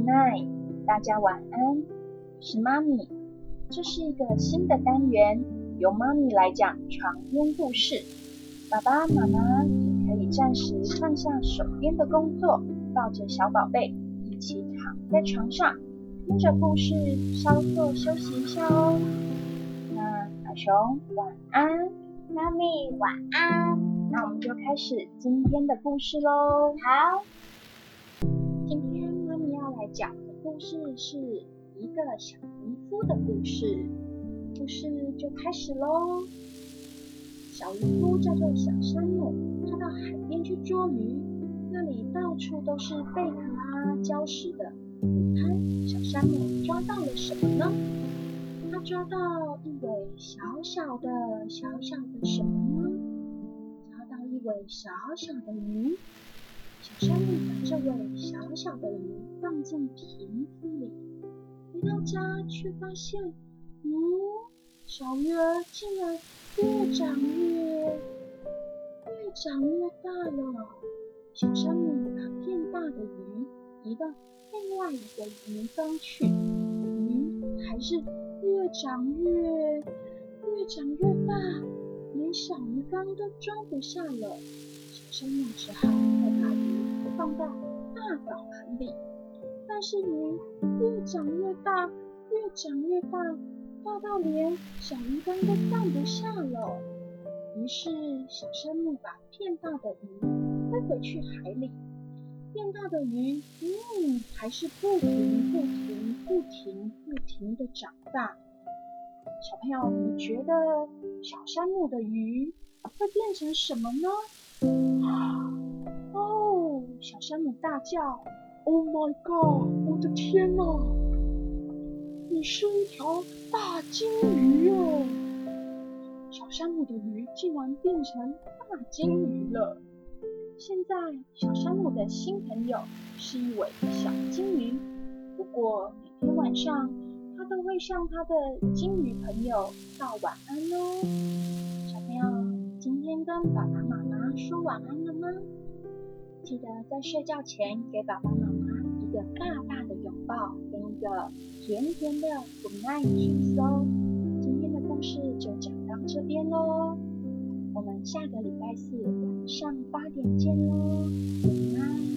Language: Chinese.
Good night，大家晚安。是妈咪，这是一个新的单元，由妈咪来讲床边故事。爸爸妈妈也可以暂时放下手边的工作，抱着小宝贝一起躺在床上，听着故事稍作休息一下哦。那小熊晚安，妈咪晚安。那我们就开始今天的故事喽。好。讲的故事是一个小渔夫的故事，故事就开始喽。小渔夫叫做小山姆，他到海边去捉鱼，那里到处都是贝壳啊、礁石的。你猜小山姆抓到了什么呢？他抓到一尾小小的、小小的什么呢？抓到一尾小小的鱼。小山姆把这位小小的鱼放进瓶子里，回到家却发现，嗯，小鱼儿竟然越长越越长越大了。小山姆把变大的鱼移到另外一个鱼缸去，鱼还是越长越越长越大，连小鱼缸都装不下了。小山姆只好再把鱼。放到大澡盆里，但是鱼越长越大，越长越大，大到连小鱼缸都放不下了。于是小山姆把变大的鱼推回去海里，变大的鱼，嗯，还是不停、不停、不停、不停的长大。小朋友，你觉得小山姆的鱼会变成什么呢？山姆大叫：“Oh my god！我的天哪！你是一条大金鱼哦！”小山姆的鱼竟然变成大金鱼了。现在小山姆的新朋友是一尾小金鱼，不过每天晚上他都会向他的金鱼朋友道晚安哦。小朋友，今天跟爸爸妈妈说晚安了吗？记得在睡觉前给爸爸妈妈一个大大的拥抱，跟一个甜甜的 good night kiss 哦。今天的故事就讲到这边喽，我们下个礼拜四晚上八点见喽，晚安。